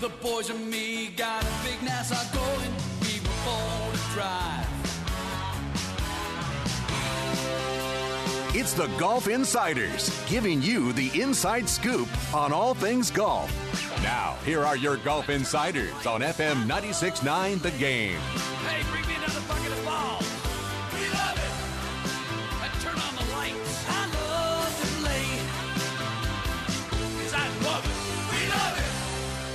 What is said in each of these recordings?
The boys and me got a big Nassau going. We were born to drive. It's the Golf Insiders, giving you the inside scoop on all things golf. Now, here are your Golf Insiders on FM 96.9 The Game.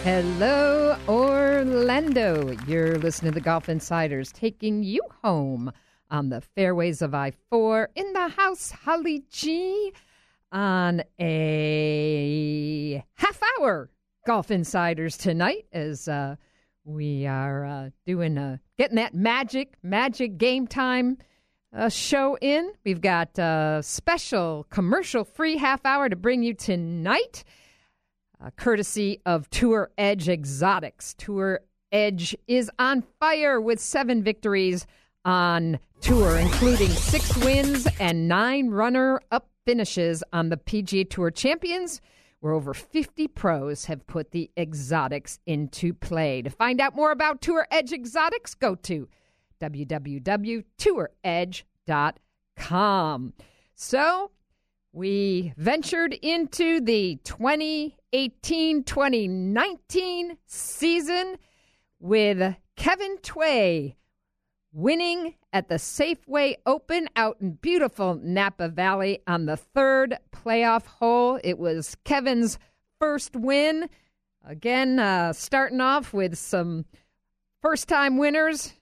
Hello, Orlando. You're listening to the Golf Insiders taking you home on the fairways of I 4 in the house, Holly G, on a half hour Golf Insiders tonight as uh, we are uh, doing uh, getting that magic, magic game time uh, show in. We've got a special commercial free half hour to bring you tonight uh, courtesy of Tour Edge Exotics. Tour Edge is on fire with seven victories on tour, including six wins and nine runner up finishes on the PGA Tour Champions, where over 50 pros have put the exotics into play. To find out more about Tour Edge Exotics, go to www.touredge.com. So, we ventured into the 2018 2019 season with Kevin Tway winning at the Safeway Open out in beautiful Napa Valley on the third playoff hole. It was Kevin's first win. Again, uh, starting off with some first time winners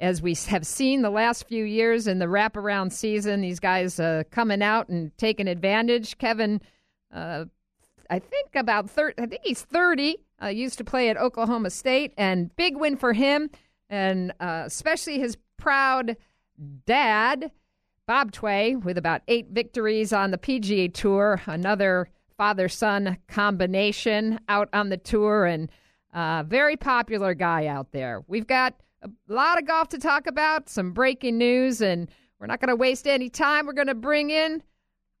as we have seen the last few years in the wraparound season, these guys uh, coming out and taking advantage. Kevin, uh, I think about thir- I think he's thirty. Uh, used to play at Oklahoma State, and big win for him, and uh, especially his proud dad, Bob Tway, with about eight victories on the PGA Tour. Another father son combination out on the tour, and uh, very popular guy out there. We've got a lot of golf to talk about, some breaking news, and we're not going to waste any time. We're going to bring in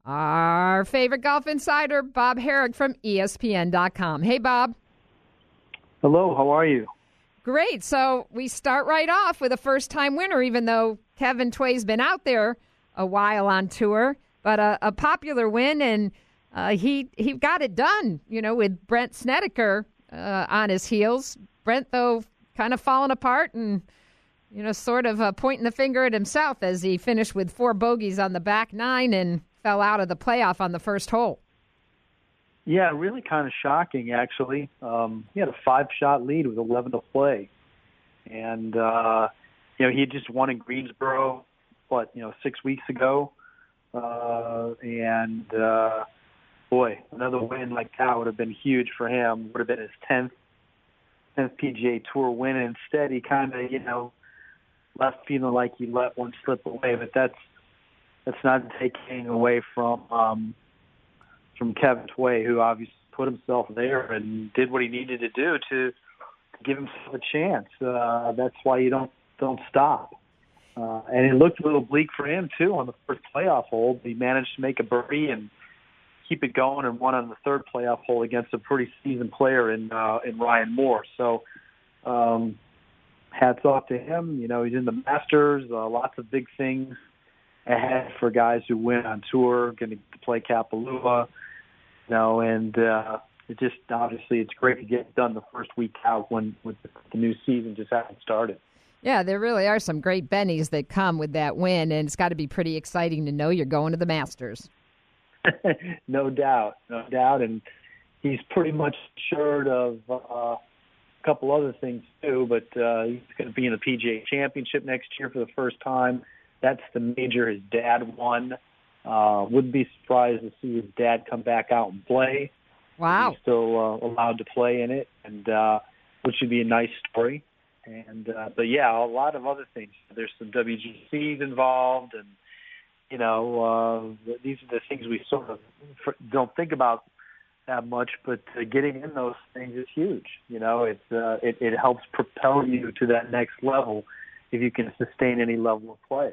our favorite golf insider, Bob Harig from ESPN.com. Hey, Bob. Hello, how are you? Great. So we start right off with a first time winner, even though Kevin Tway's been out there a while on tour, but a, a popular win, and uh, he he got it done. You know, with Brandt Snedeker uh, on his heels. Brandt, though, kind of falling apart and you know, sort of uh, pointing the finger at himself as he finished with four bogeys on the back nine and fell out of the playoff on the first hole. Yeah, really kind of shocking, actually. Um, he had a five-shot lead with 11 to play, and uh, you know he just won in Greensboro, what you know, six weeks ago, uh, and uh, boy, another win like that would have been huge for him. Would have been his 10th 10th PGA Tour win. Instead, he kind of you know left feeling like he let one slip away. But that's that's not taking away from. Um, from Kevin Tway, who obviously put himself there and did what he needed to do to, to give himself a chance. Uh, that's why you don't don't stop. Uh, and it looked a little bleak for him too on the first playoff hole. He managed to make a birdie and keep it going, and won on the third playoff hole against a pretty seasoned player in uh, in Ryan Moore. So, um, hats off to him. You know, he's in the Masters. Uh, lots of big things ahead for guys who win on tour. Going to play Kapalua you know, and uh, it just obviously it's great to get done the first week out when with the new season just hasn't started. Yeah, there really are some great bennies that come with that win, and it's got to be pretty exciting to know you're going to the Masters. no doubt, no doubt, and he's pretty much assured of uh, a couple other things too. But uh, he's going to be in the PGA Championship next year for the first time. That's the major his dad won. Uh, wouldn't be surprised to see his dad come back out and play. Wow. He's still uh, allowed to play in it, and uh, which would be a nice story. And uh, but yeah, a lot of other things. There's some WGCs involved, and you know uh, these are the things we sort of don't think about that much. But uh, getting in those things is huge. You know, uh, it, it helps propel you to that next level if you can sustain any level of play.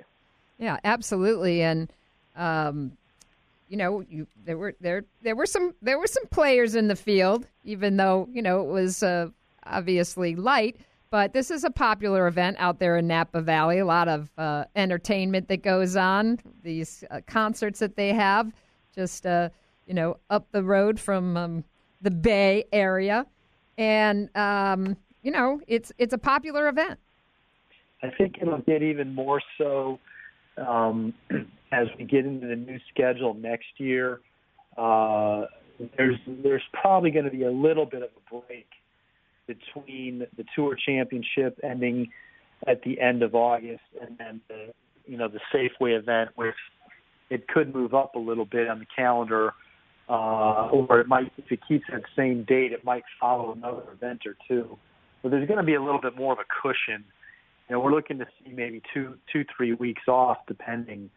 Yeah, absolutely, and um, you know, you, there were there there were some there were some players in the field, even though you know it was uh, obviously light. But this is a popular event out there in Napa Valley. A lot of uh, entertainment that goes on. These uh, concerts that they have, just uh, you know, up the road from um, the Bay Area, and um, you know, it's it's a popular event. I think it'll get even more so um, as we get into the new schedule next year. Uh, there's there's probably going to be a little bit of a break between the Tour Championship ending at the end of August and then the you know the Safeway event, which it could move up a little bit on the calendar, uh, or it might if it keeps that same date, it might follow another event or two. But there's going to be a little bit more of a cushion you know, we're looking to see maybe two, two, three weeks off, depending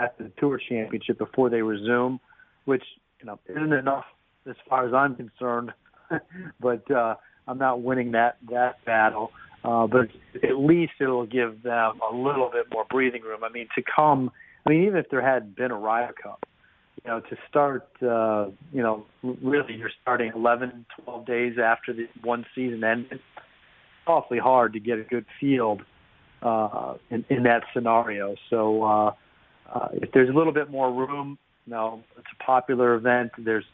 after the Tour Championship before they resume, which you know isn't enough as far as I'm concerned. but uh, I'm not winning that that battle. Uh, but at least it'll give them a little bit more breathing room. I mean, to come, I mean, even if there had been a Ryder Cup, you know, to start, uh, you know, really you're starting 11, 12 days after the one season ended it's awfully hard to get a good field uh, in, in that scenario. So uh, uh, if there's a little bit more room, you know, it's a popular event. There's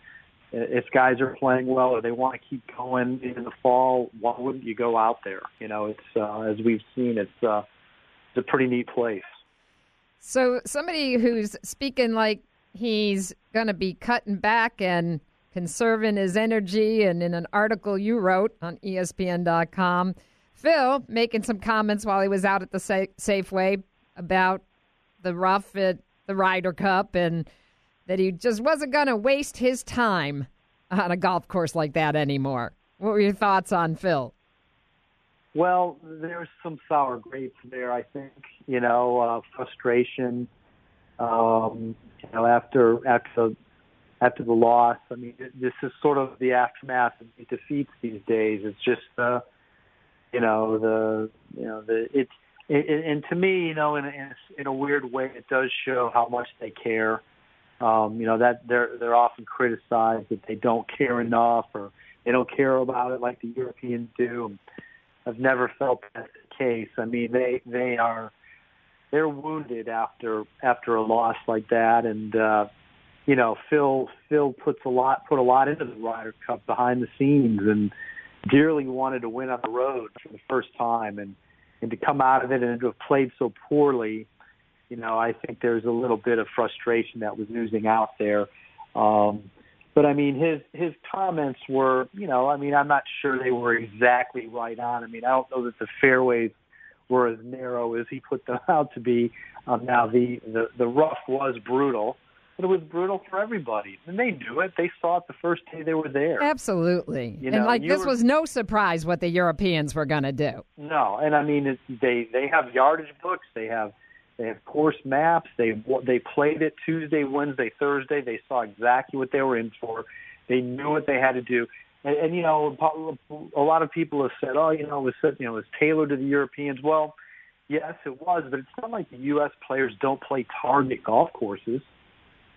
if guys are playing well or they want to keep going in the fall, why wouldn't you go out there? You know, it's uh, as we've seen, it's uh, it's a pretty neat place. So somebody who's speaking like he's going to be cutting back and conserving his energy. And in an article you wrote on ESPN.com, Phil making some comments while he was out at the Safeway about the rough at the Ryder Cup and that he just wasn't going to waste his time on a golf course like that anymore. What were your thoughts on Phil? Well, there's some sour grapes there. I think you know uh, frustration. Um, you know, after after after the loss. I mean, this is sort of the aftermath of the defeats these days. It's just, uh, you know, the, you know, the, it's, it, and to me, you know, in a, in a weird way, it does show how much they care. Um, you know that they're they're often criticized that they don't care enough or they don't care about it like the Europeans do. I've never felt that's the case. I mean, they they are they're wounded after after a loss like that, and uh, you know, Phil Phil puts a lot put a lot into the Ryder Cup behind the scenes and dearly wanted to win on the road for the first time and and to come out of it and to have played so poorly, you know, I think there's a little bit of frustration that was oozing out there. Um, but I mean, his his comments were, you know, I mean, I'm not sure they were exactly right on. I mean, I don't know that the fairways were as narrow as he put them out to be. Um, now the the the rough was brutal but it was brutal for everybody. And they knew it. They saw it the first day they were there. Absolutely. You know, and like this were, was no surprise what the Europeans were going to do. No, and I mean it, they they have yardage books. They have they have course maps. They they played it Tuesday, Wednesday, Thursday. They saw exactly what they were in for. They knew what they had to do. And, and you know, a lot of people have said, "Oh, you know, it was you know, it was tailored to the Europeans." Well, yes, it was, but it's not like the U.S. players don't play target golf courses.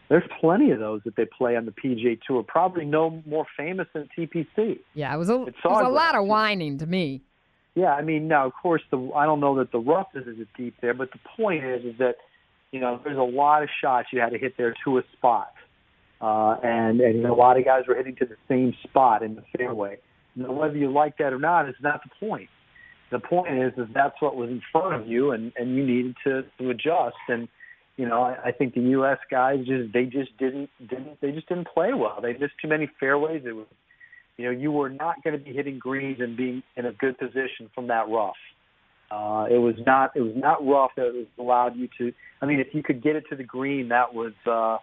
There's plenty of those that they play on the PGA Tour. Probably no more famous than TPC. Yeah, it was a, it was a lot of whining to me. Yeah, I mean, now of course the I don't know that the rough is as deep there, but the point is is that you know there's a lot of shots you had to hit there to a spot, uh, and and you know, a lot of guys were hitting to the same spot in the fairway. Now, whether you like that or not is not the point. The point is is that's what was in front of you, and and you needed to to adjust and you know, I, I think the U.S. guys just they just didn't didn't they just didn't play well. They missed too many fairways. It was, you know, you were not going to be hitting greens and being in a good position from that rough. Uh, it was not it was not rough that allowed you to. I mean, if you could get it to the green, that was uh,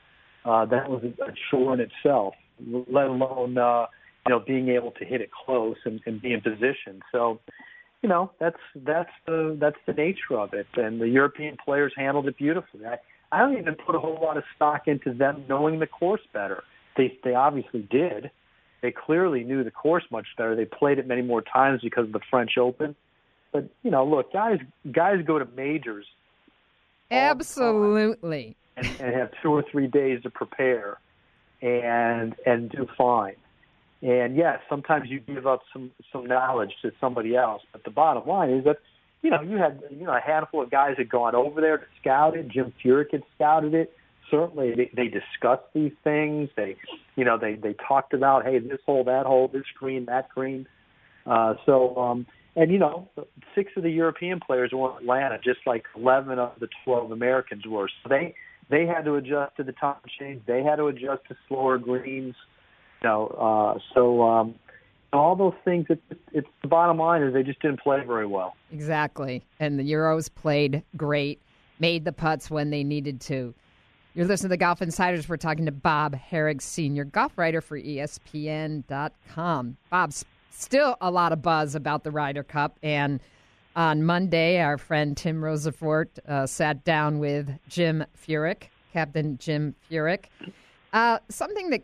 uh, that was a chore in itself. Let alone uh, you know being able to hit it close and, and be in position. So you know that's that's the that's the nature of it. And the European players handled it beautifully. I, I don't even put a whole lot of stock into them knowing the course better. They they obviously did. They clearly knew the course much better. They played it many more times because of the French Open. But you know, look, guys guys go to majors. Absolutely. and, and have two or three days to prepare and and do fine. And yes, sometimes you give up some some knowledge to somebody else, but the bottom line is that you know you had you know a handful of guys had gone over there to scout it. Jim Furyk had scouted it. Certainly, they, they discussed these things. They, you know, they they talked about hey this hole, that hole, this green, that green. Uh, so um, and you know, six of the European players were in Atlanta, just like 11 of the 12 Americans were. So they they had to adjust to the time change. They had to adjust to slower greens. You know, uh, so um, all those things. It's, it's the bottom line is they just didn't play very well. Exactly, and the Euros played great, made the putts when they needed to. You're listening to the Golf Insiders. We're talking to Bob Harig, senior golf writer for ESPN.com. Bob's still a lot of buzz about the Ryder Cup, and on Monday, our friend Tim Rosaforte uh, sat down with Jim Furyk, Captain Jim Furyk. Uh, something that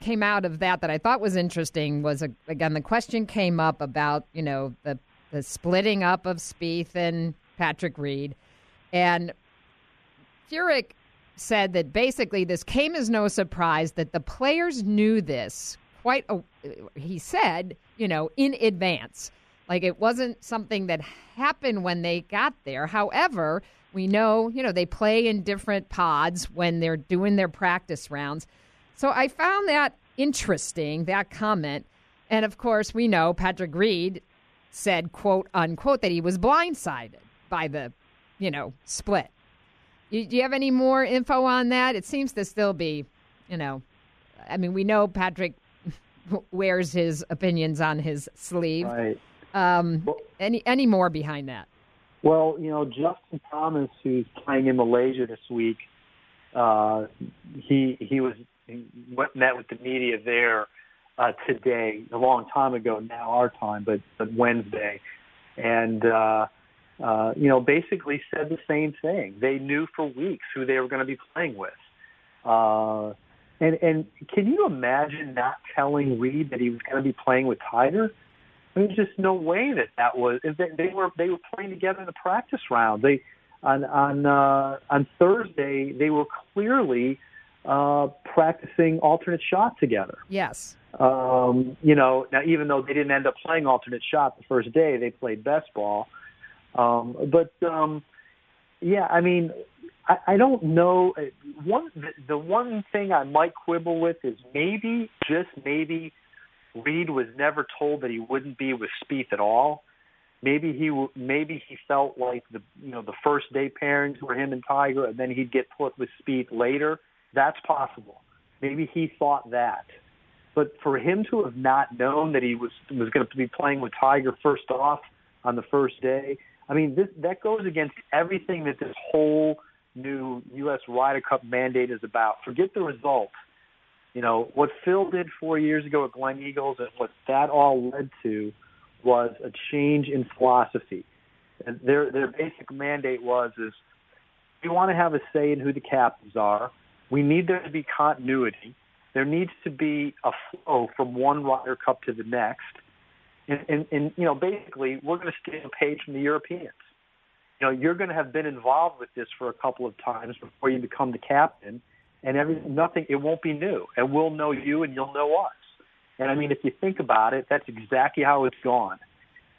came out of that that I thought was interesting was again the question came up about you know the the splitting up of Spieth and Patrick Reed, and Furyk said that basically this came as no surprise that the players knew this quite. A, he said you know in advance, like it wasn't something that happened when they got there. However. We know, you know, they play in different pods when they're doing their practice rounds. So I found that interesting, that comment. And of course, we know Patrick Reed said, quote unquote, that he was blindsided by the, you know, split. You, do you have any more info on that? It seems to still be, you know, I mean, we know Patrick wears his opinions on his sleeve. Right. Um, Well- any any more behind that? Well, you know, Justin Thomas, who's playing in Malaysia this week, uh, he he was he went met with the media there uh, today, a long time ago now, our time, but but Wednesday, and uh, uh, you know, basically said the same thing. They knew for weeks who they were going to be playing with. Uh, and and can you imagine not telling Reed that he was going to be playing with Tiger? There's just no way that that was. They, they were they were playing together in the practice round. They on on uh, on Thursday they were clearly uh, practicing alternate shot together. Yes. Um, you know, now even though they didn't end up playing alternate shot the first day, they played best ball. Um, but um, yeah, I mean, I, I don't know. One the, the one thing I might quibble with is maybe just maybe Reed was never told that he wouldn't be with Spieth at all. Maybe he maybe he felt like the you know the first day pairings were him and Tiger, and then he'd get put with Spieth later. That's possible. Maybe he thought that. But for him to have not known that he was was going to be playing with Tiger first off on the first day, I mean, this that goes against everything that this whole new U.S. Ryder Cup mandate is about. Forget the result. You know what Phil did four years ago at Gleneagles, and what that all led to was a change in philosophy. And their their basic mandate was is we want to have a say in who the captains are. We need there to be continuity. There needs to be a flow from one Ryder Cup to the next. And, and, and you know, basically, we're going to steal a page from the Europeans. You know, you're going to have been involved with this for a couple of times before you become the captain, and every nothing. It won't be new, and we'll know you, and you'll know us. And I mean, if you think about it, that's exactly how it's gone.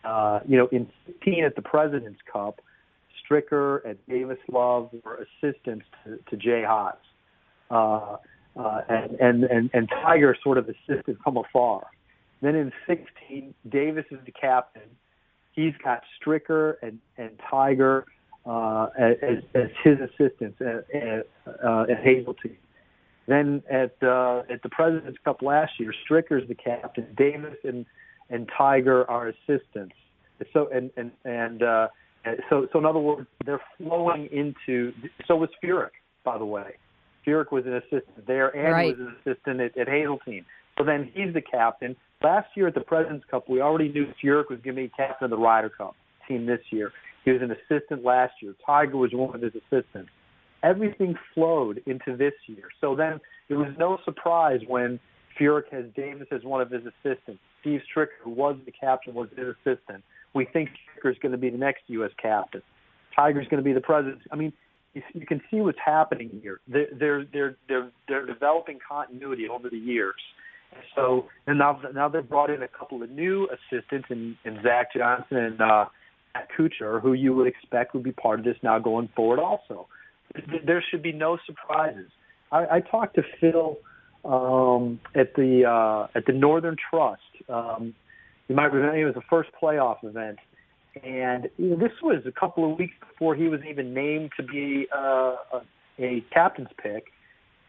Uh, you know, in 15 at the President's Cup, Stricker and Davis Love were assistants to, to Jay Haas. Uh, uh, and, and, and, and Tiger sort of assisted from afar. Then in 16, Davis is the captain. He's got Stricker and, and Tiger uh, as, as his assistants at, at, uh, at Hazeltine. Then at uh, at the President's Cup last year, Stricker's the captain. Davis and and Tiger are assistants. So and and and uh, so so in other words, they're flowing into. So was Furyk, by the way. Furyk was an assistant there and Right. was an assistant at, at Hazeltine. So then he's the captain. Last year at the President's Cup, we already knew Furyk was going to be captain of the Ryder Cup team this year. He was an assistant last year. Tiger was one of his assistants. Everything flowed into this year. So then it was no surprise when Furyk has Davis as one of his assistants. Steve Stricker, who was the captain, was his assistant. We think Stricker is going to be the next U.S. captain. Tiger's going to be the president. I mean, you, can see what's happening here. They're they're they're they're, they're developing continuity over the years. So and now now they've brought in a couple of new assistants in, in Zach Johnson and uh, Matt Kuchar, who you would expect would be part of this now going forward. Also, there should be no surprises. I, I talked to Phil um, at the uh, at the Northern Trust. Um, you might remember it was the first playoff event, and this was a couple of weeks before he was even named to be uh, a, a captain's pick.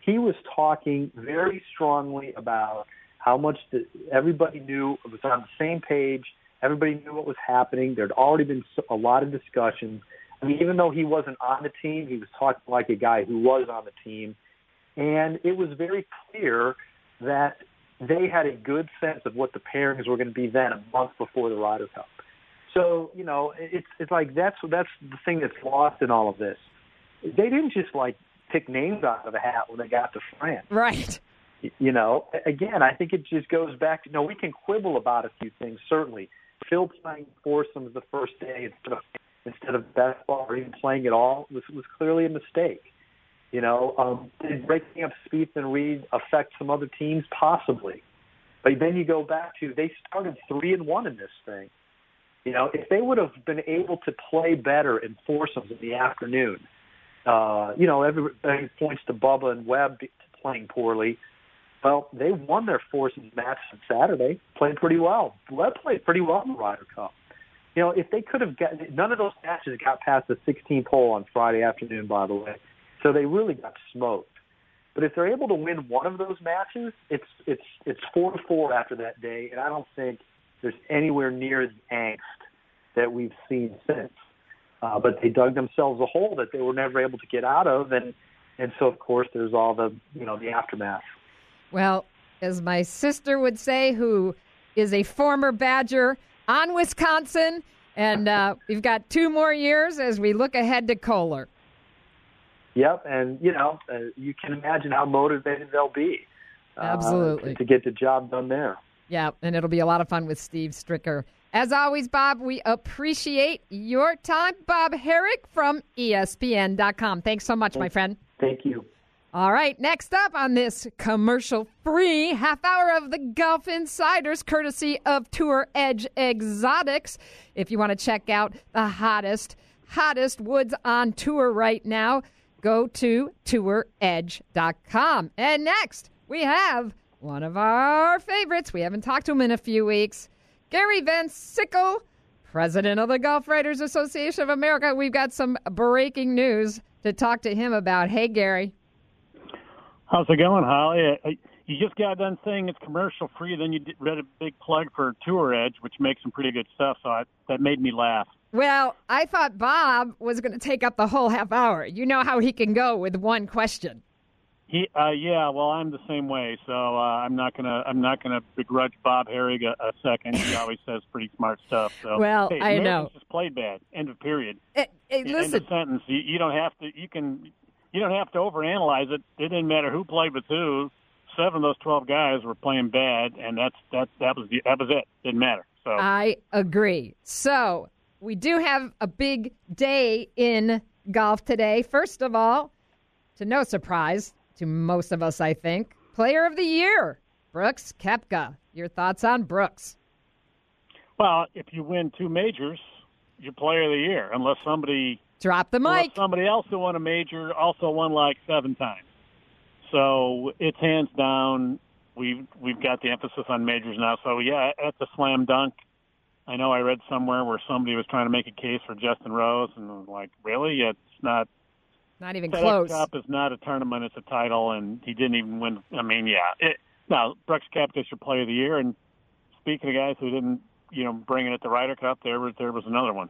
He was talking very strongly about how much the, everybody knew it was on the same page. Everybody knew what was happening. There'd already been a lot of discussions. I mean, even though he wasn't on the team, he was talking like a guy who was on the team. And it was very clear that they had a good sense of what the pairings were going to be then, a month before the Ryder Cup. So you know, it's it's like that's that's the thing that's lost in all of this. They didn't just like pick names out of the hat when they got to France. Right. You know, again, I think it just goes back to, you know, we can quibble about a few things, certainly. Phil playing foursomes the first day instead of, instead of best ball or even playing at all was, was clearly a mistake. You know, um, did breaking up Spieth and Reed affect some other teams? Possibly. But then you go back to they started three and one in this thing. You know, if they would have been able to play better in foursomes in the afternoon, uh, you know, everybody points to Bubba and Webb playing poorly. Well, they won their foursomes match on Saturday, played pretty well. Webb played pretty well in the Ryder Cup. You know, if they could have got none of those matches got past the 16th hole on Friday afternoon, by the way. So they really got smoked. But if they're able to win one of those matches, it's it's it's four to four after that day, and I don't think there's anywhere near the angst that we've seen since. Uh, but they dug themselves a hole that they were never able to get out of, and and so of course there's all the you know the aftermath. Well, as my sister would say, who is a former Badger on Wisconsin, and uh, we've got two more years as we look ahead to Kohler. Yep, and you know uh, you can imagine how motivated they'll be. Uh, Absolutely to, to get the job done there. Yeah, and it'll be a lot of fun with Steve Stricker. As always, Bob, we appreciate your time. Bob Harig from ESPN.com. Thanks so much, my friend. Thank you. All right, next up on this commercial free half hour of the Golf Insiders, courtesy of Tour Edge Exotics. If you want to check out the hottest, hottest woods on tour right now, go to touredge.com. And next, we have one of our favorites. We haven't talked to him in a few weeks. Gary Van Sickle, president of the Golf Writers Association of America. We've got some breaking news to talk to him about. Hey, Gary. How's it going, Holly? Uh, uh, you just got done saying it's commercial free, then you read a big plug for Tour Edge, which makes some pretty good stuff. So I, that made me laugh. Well, I thought Bob was going to take up the whole half hour. You know how he can go with one question. He, uh, yeah, well, I'm the same way, so uh, I'm not gonna, I'm not gonna begrudge Bob Harig a, a second. He always says pretty smart stuff. So, well, hey, I know. Just played bad. End of period. Hey, hey, listen. End of sentence. You, you don't have to. You can. You don't have to overanalyze it. It didn't matter who played with who. Seven of those twelve guys were playing bad, and that's that. That was the, that was it. Didn't matter. So I agree. So we do have a big day in golf today. First of all, to no surprise, to most of us, I think. Player of the Year, Brooks Koepka. Your thoughts on Brooks? Well, if you win two majors, you're Player of the Year, unless somebody drop the mic. Somebody else who won a major also won like seven times. So it's hands down. We've we've got the emphasis on majors now. So yeah, that's a slam dunk. I know I read somewhere where somebody was trying to make a case for Justin Rose, and I was like, really? It's not not even FedEx close. Cup is not a tournament; it's a title, and he didn't even win. I mean, yeah. It, now, Brooks Koepka your Player of the Year, and speaking of guys who didn't, you know, bring it at the Ryder Cup, there was there was another one.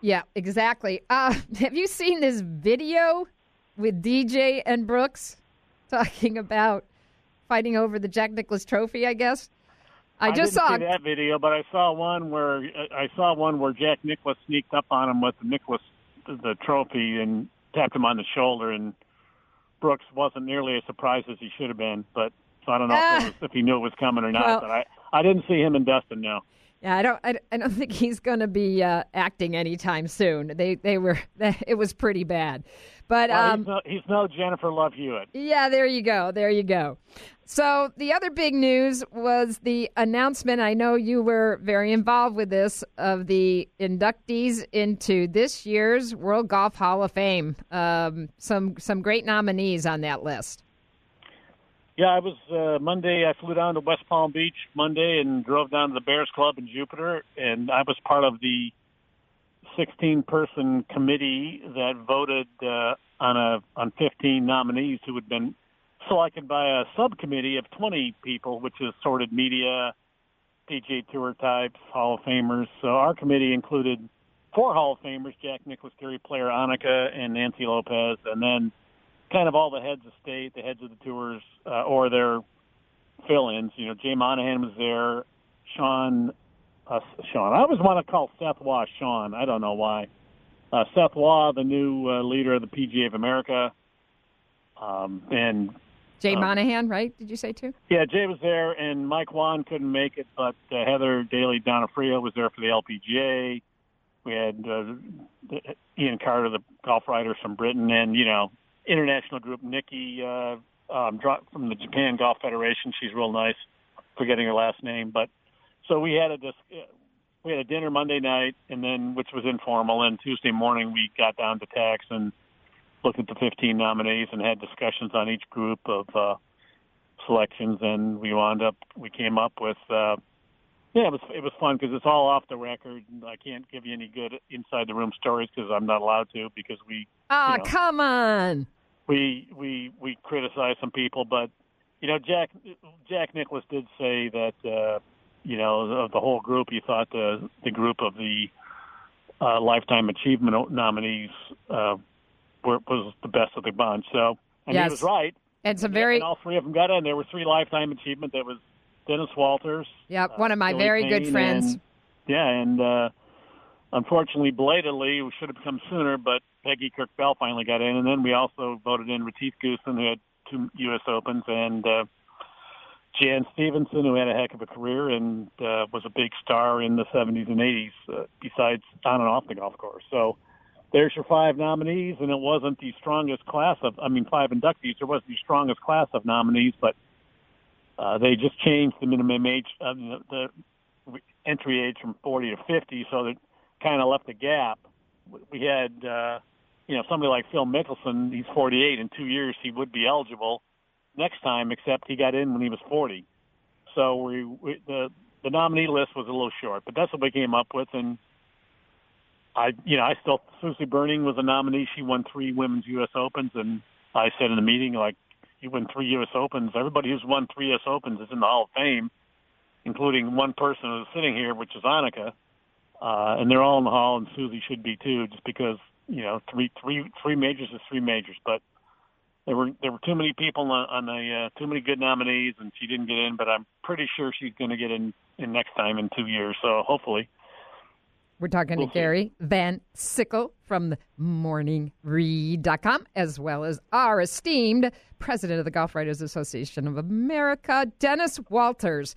Yeah, exactly. Uh, have you seen this video with DJ and Brooks talking about fighting over the Jack Nicklaus Trophy? I guess. I, I just didn't saw see that video, but I saw one where I saw one where Jack Nicklaus sneaked up on him with the Nicklaus the trophy and tapped him on the shoulder, and Brooks wasn't nearly as surprised as he should have been. But so I don't know if, ah. was, if, he knew it was coming or not. Well, but I I didn't see him and Dustin. No. Yeah, I don't. I, I don't think he's going to be uh, acting anytime soon. They they were. It was pretty bad, but Well, um, he's, no, he's no Jennifer Love Hewitt. yeah, there you go. There you go. So the other big news was the announcement. I know you were very involved with this of the inductees into this year's World Golf Hall of Fame. Um, some some great nominees on that list. Yeah, I was uh, Monday. I flew down to West Palm Beach Monday and drove down to the Bears Club in Jupiter, and I was part of the 16-person committee that voted uh, on a on 15 nominees who had been selected by a subcommittee of 20 people, which is sorted media, PGA Tour types, Hall of Famers. So our committee included four Hall of Famers: Jack Nicklaus, Gary Player, Annika, and Nancy Lopez, and then kind of all the heads of state, the heads of the tours, uh, or their fill-ins. You know, Jay Monahan was there, Sean, uh, Sean. I always want to call Seth Waugh Sean. I don't know why. Uh, Seth Waugh, the new uh, leader of the PGA of America, um, and Jay Um, Monahan, right? Did you say too? yeah, Jay was there, and Mike Whan couldn't make it, but uh, Heather Daly Donofrio was there for the LPGA. We had uh, Iain Carter, the golf writer from Britain, and you know, international group Nikki uh, um, from the Japan Golf Federation. She's real nice, forgetting her last name, but so we had a dis- uh, we had a dinner Monday night, and then which was informal, and Tuesday morning we got down to tax and looked at the 15 nominees and had discussions on each group of uh, selections, and we wound up we came up with. Uh, yeah, it was it was fun because it's all off the record. and I can't give you any good inside the room stories because I'm not allowed to because we Oh, you know. come on. we we we criticize some people, but you know Jack Jack Nicklaus did say that uh, you know of the whole group, he thought the the group of the uh, lifetime achievement nominees uh, were, was the best of the bunch. So and Yes. he was right. It's a very and all three of them got in. There were three lifetime achievement. that was Dennis Walters. yep, uh, one of my Billy very good friends. and- yeah, and uh, unfortunately, belatedly, we should have come sooner, but Peggy Kirk Bell finally got in, and then we also voted in Retief Goosen, who had two U.S. Opens, and uh, Jan Stephenson, who had a heck of a career and uh, was a big star in the 70s and 80s, uh, besides on and off the golf course. So there's your five nominees, and it wasn't the strongest class of, I mean, five inductees. There wasn't the strongest class of nominees, but uh, they just changed the minimum age, uh, the, the entry age from 40 to 50, so that kind of left a gap. We had, uh, you know, somebody like Phil Mickelson. He's 48. In two years, he would be eligible next time, except he got in when he was 40. So we, we the the nominee list was a little short, but that's what we came up with. And I, you know, I still Susie Berning was a nominee. She won three women's U.S. Opens, and I said in the meeting, like, you win three U.S. Opens. Everybody who's won three U.S. Opens is in the Hall of Fame, including one person who's sitting here, which is Annika. Uh, and they're all in the hall, and Susie should be too, just because you know three three three majors is three majors. But there were there were too many people on, the uh, too many good nominees, and she didn't get in. But I'm pretty sure she's going to get in in next time in two years. So hopefully, We're talking to. Gary Van Sickle from the morningread.com, as well as our esteemed president of the Golf Writers Association of America, Dennis Walters.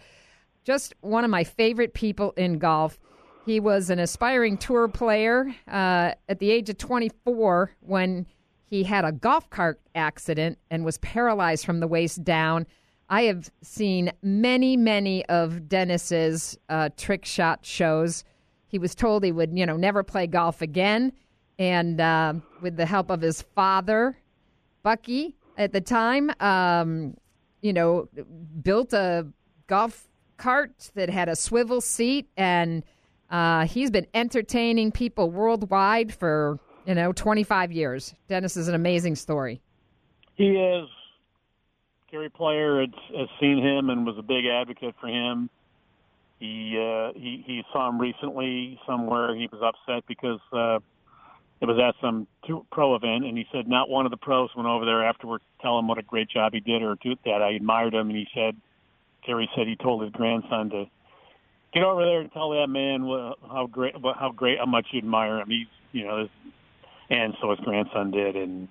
Just one of my favorite people in golf. He was an aspiring tour player uh, at the age of 24 when he had a golf cart accident and was paralyzed from the waist down. I have seen many, many of Dennis's uh, trick shot shows. He was told he would, you know, never play golf again. And uh, with the help of his father, Bucky, at the time, um, you know, built a golf cart that had a swivel seat. And uh, he's been entertaining people worldwide for, you know, 25 years. Dennis is an amazing story. he is. Gary Player has seen him and was a big advocate for him. He uh, he he saw him recently somewhere. He was upset because uh, it was at some pro event, and he said not one of the pros went over there afterward to tell him what a great job he did or to, that I admired him. And he said, Gary said he told his grandson to get over there and tell that man how great how great how much you admire him. He's you know, and so his grandson did, and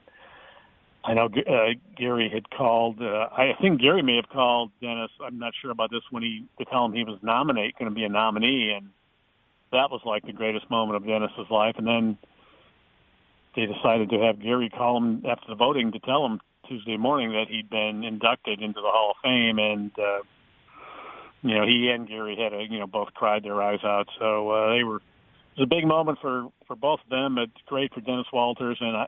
I know uh, Gary had called. Uh, I think Gary may have called Dennis. I'm not sure about this when he to tell him he was nominate, going to be a nominee, and that was like the greatest moment of Dennis's life. And then they decided to have Gary call him after the voting to tell him Tuesday morning that he'd been inducted into the Hall of Fame, and uh, you know he and Gary had a you know both cried their eyes out. So uh, they were it was a big moment for for both of them. It's great for Dennis Walters, and I,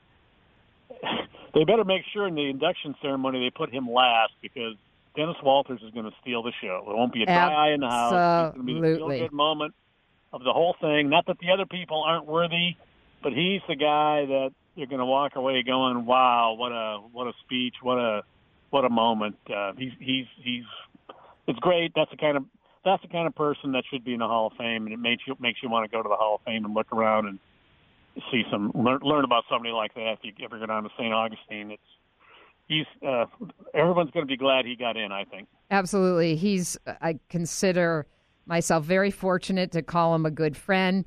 they better make sure in the induction ceremony they put him last because Dennis Walters is going to steal the show. It won't be a dry eye in the house. It's going to be the good moment of the whole thing. Not that the other people aren't worthy, but he's the guy that you're going to walk away going, "Wow, what a what a speech, what a what a moment." Uh, he's he's he's it's great. That's the kind of that's the kind of person that should be in the Hall of Fame, and it makes you makes you want to go to the Hall of Fame and look around and see some learn, learn about somebody like that. If you ever go down to St. Augustine, it's he's uh, everyone's going to be glad he got in. I think absolutely. He's I consider myself very fortunate to call him a good friend.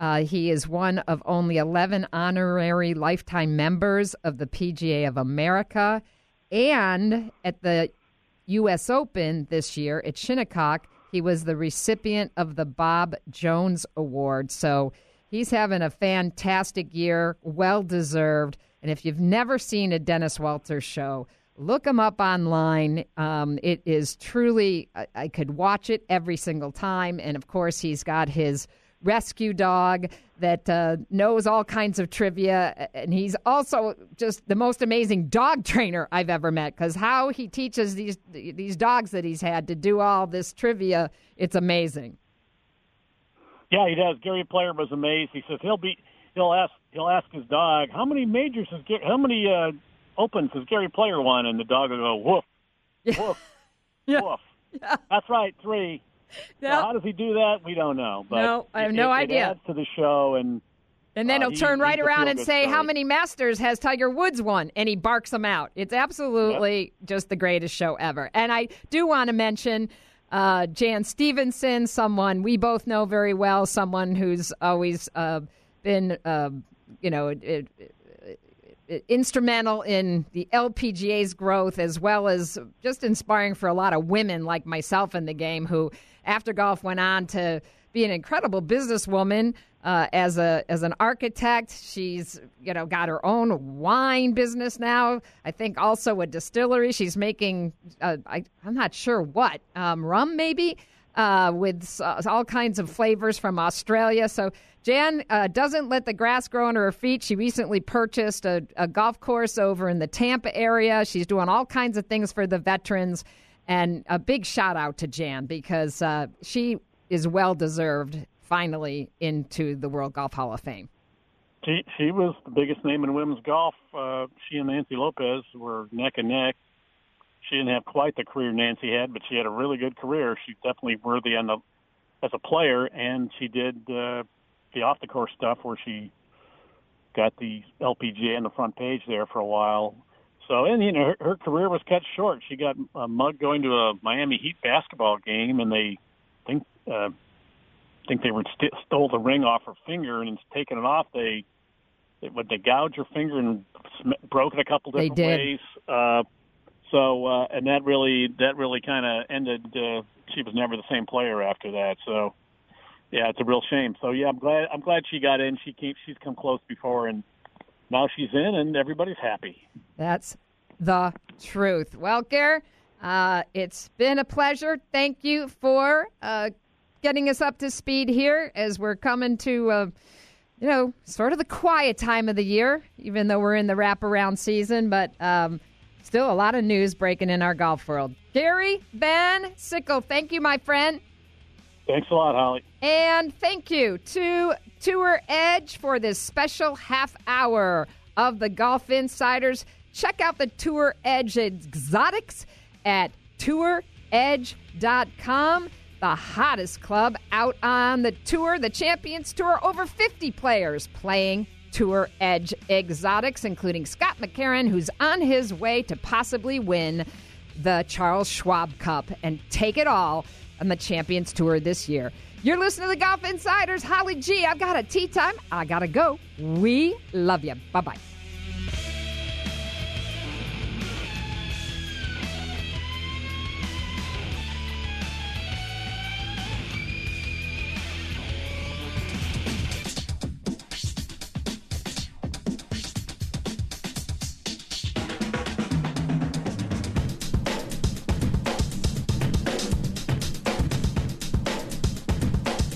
Uh, he is one of only 11 honorary lifetime members of the PGA of America. And at the U.S. Open this year at Shinnecock, he was the recipient of the Bob Jones Award. So he's having a fantastic year, well deserved. And if you've never seen a Dennis Walters show, look him up online. Um, it is truly, I, I could watch it every single time. And of course, he's got his rescue dog that uh, knows all kinds of trivia. And he's also just the most amazing dog trainer I've ever met because how he teaches these these dogs that he's had to do all this trivia, it's amazing. Yeah, he does. Gary Player was amazed. He says he'll be he'll ask he'll ask his dog how many majors has how many uh, opens has Gary Player won, and the dog will go woof, woof, yeah. woof. Yeah. That's right, three. Yep. how does he do that? We don't know. But no, I have no it, idea. It adds to the show, and and then uh, he'll turn he, right around and say, story. "How many Masters has Tiger Woods won?" And he barks them out. It's absolutely yep. just the greatest show ever. And I do want to mention uh, Jan Stephenson, someone we both know very well, someone who's always uh, been, uh, you know. It, it, instrumental in the LPGA's growth as well as just inspiring for a lot of women like myself in the game who after golf went on to be an incredible businesswoman uh, as a as an architect. She's you know got her own wine business now. I think also a distillery. She's making uh, I, I'm not sure what um, rum maybe uh, with all kinds of flavors from Australia. So Jan uh, doesn't let the grass grow under her feet. She recently purchased a, a golf course over in the Tampa area. She's doing all kinds of things for the veterans. And a big shout out to Jan because uh, she is well deserved finally into the World Golf Hall of Fame. She she was the biggest name in women's golf. Uh, she and Nancy Lopez were neck and neck. She didn't have quite the career Nancy had, but she had a really good career. She's definitely worthy on the as a player, and she did uh, the off the course stuff where she got the LPGA on the front page there for a while. So, and you know, her, her career was cut short. She got a mug going to a Miami Heat basketball game, and they think uh, think they were st- stole the ring off her finger and taking it off. They, they would they gouge her finger and sm- broke it a couple different they did. ways. Uh, so, uh, and that really that really kind of ended. Uh, she was never the same player after that. So, yeah, it's a real shame. So, yeah, I'm glad I'm glad she got in. She came, she's come close before, and now she's in, and everybody's happy. That's the truth. Well, Gare, uh, it's been a pleasure. Thank you for uh, getting us up to speed here as we're coming to, uh, you know, sort of the quiet time of the year, even though we're in the wraparound season, but um, still a lot of news breaking in our golf world. Gary Van Sickle, thank you, my friend. Thanks a lot, Holly. And thank you to Tour Edge for this special half hour of the Golf Insiders. Check out the Tour Edge Exotics at touredge.com. The hottest club out on the tour, the Champions Tour. Over 50 players playing Tour Edge Exotics, including Scott McCarron, who's on his way to possibly win the Charles Schwab Cup and take it all on the Champions Tour this year. You're listening to the Golf Insiders. Holly G, I've got a tee time. I got to go. We love you. Bye bye.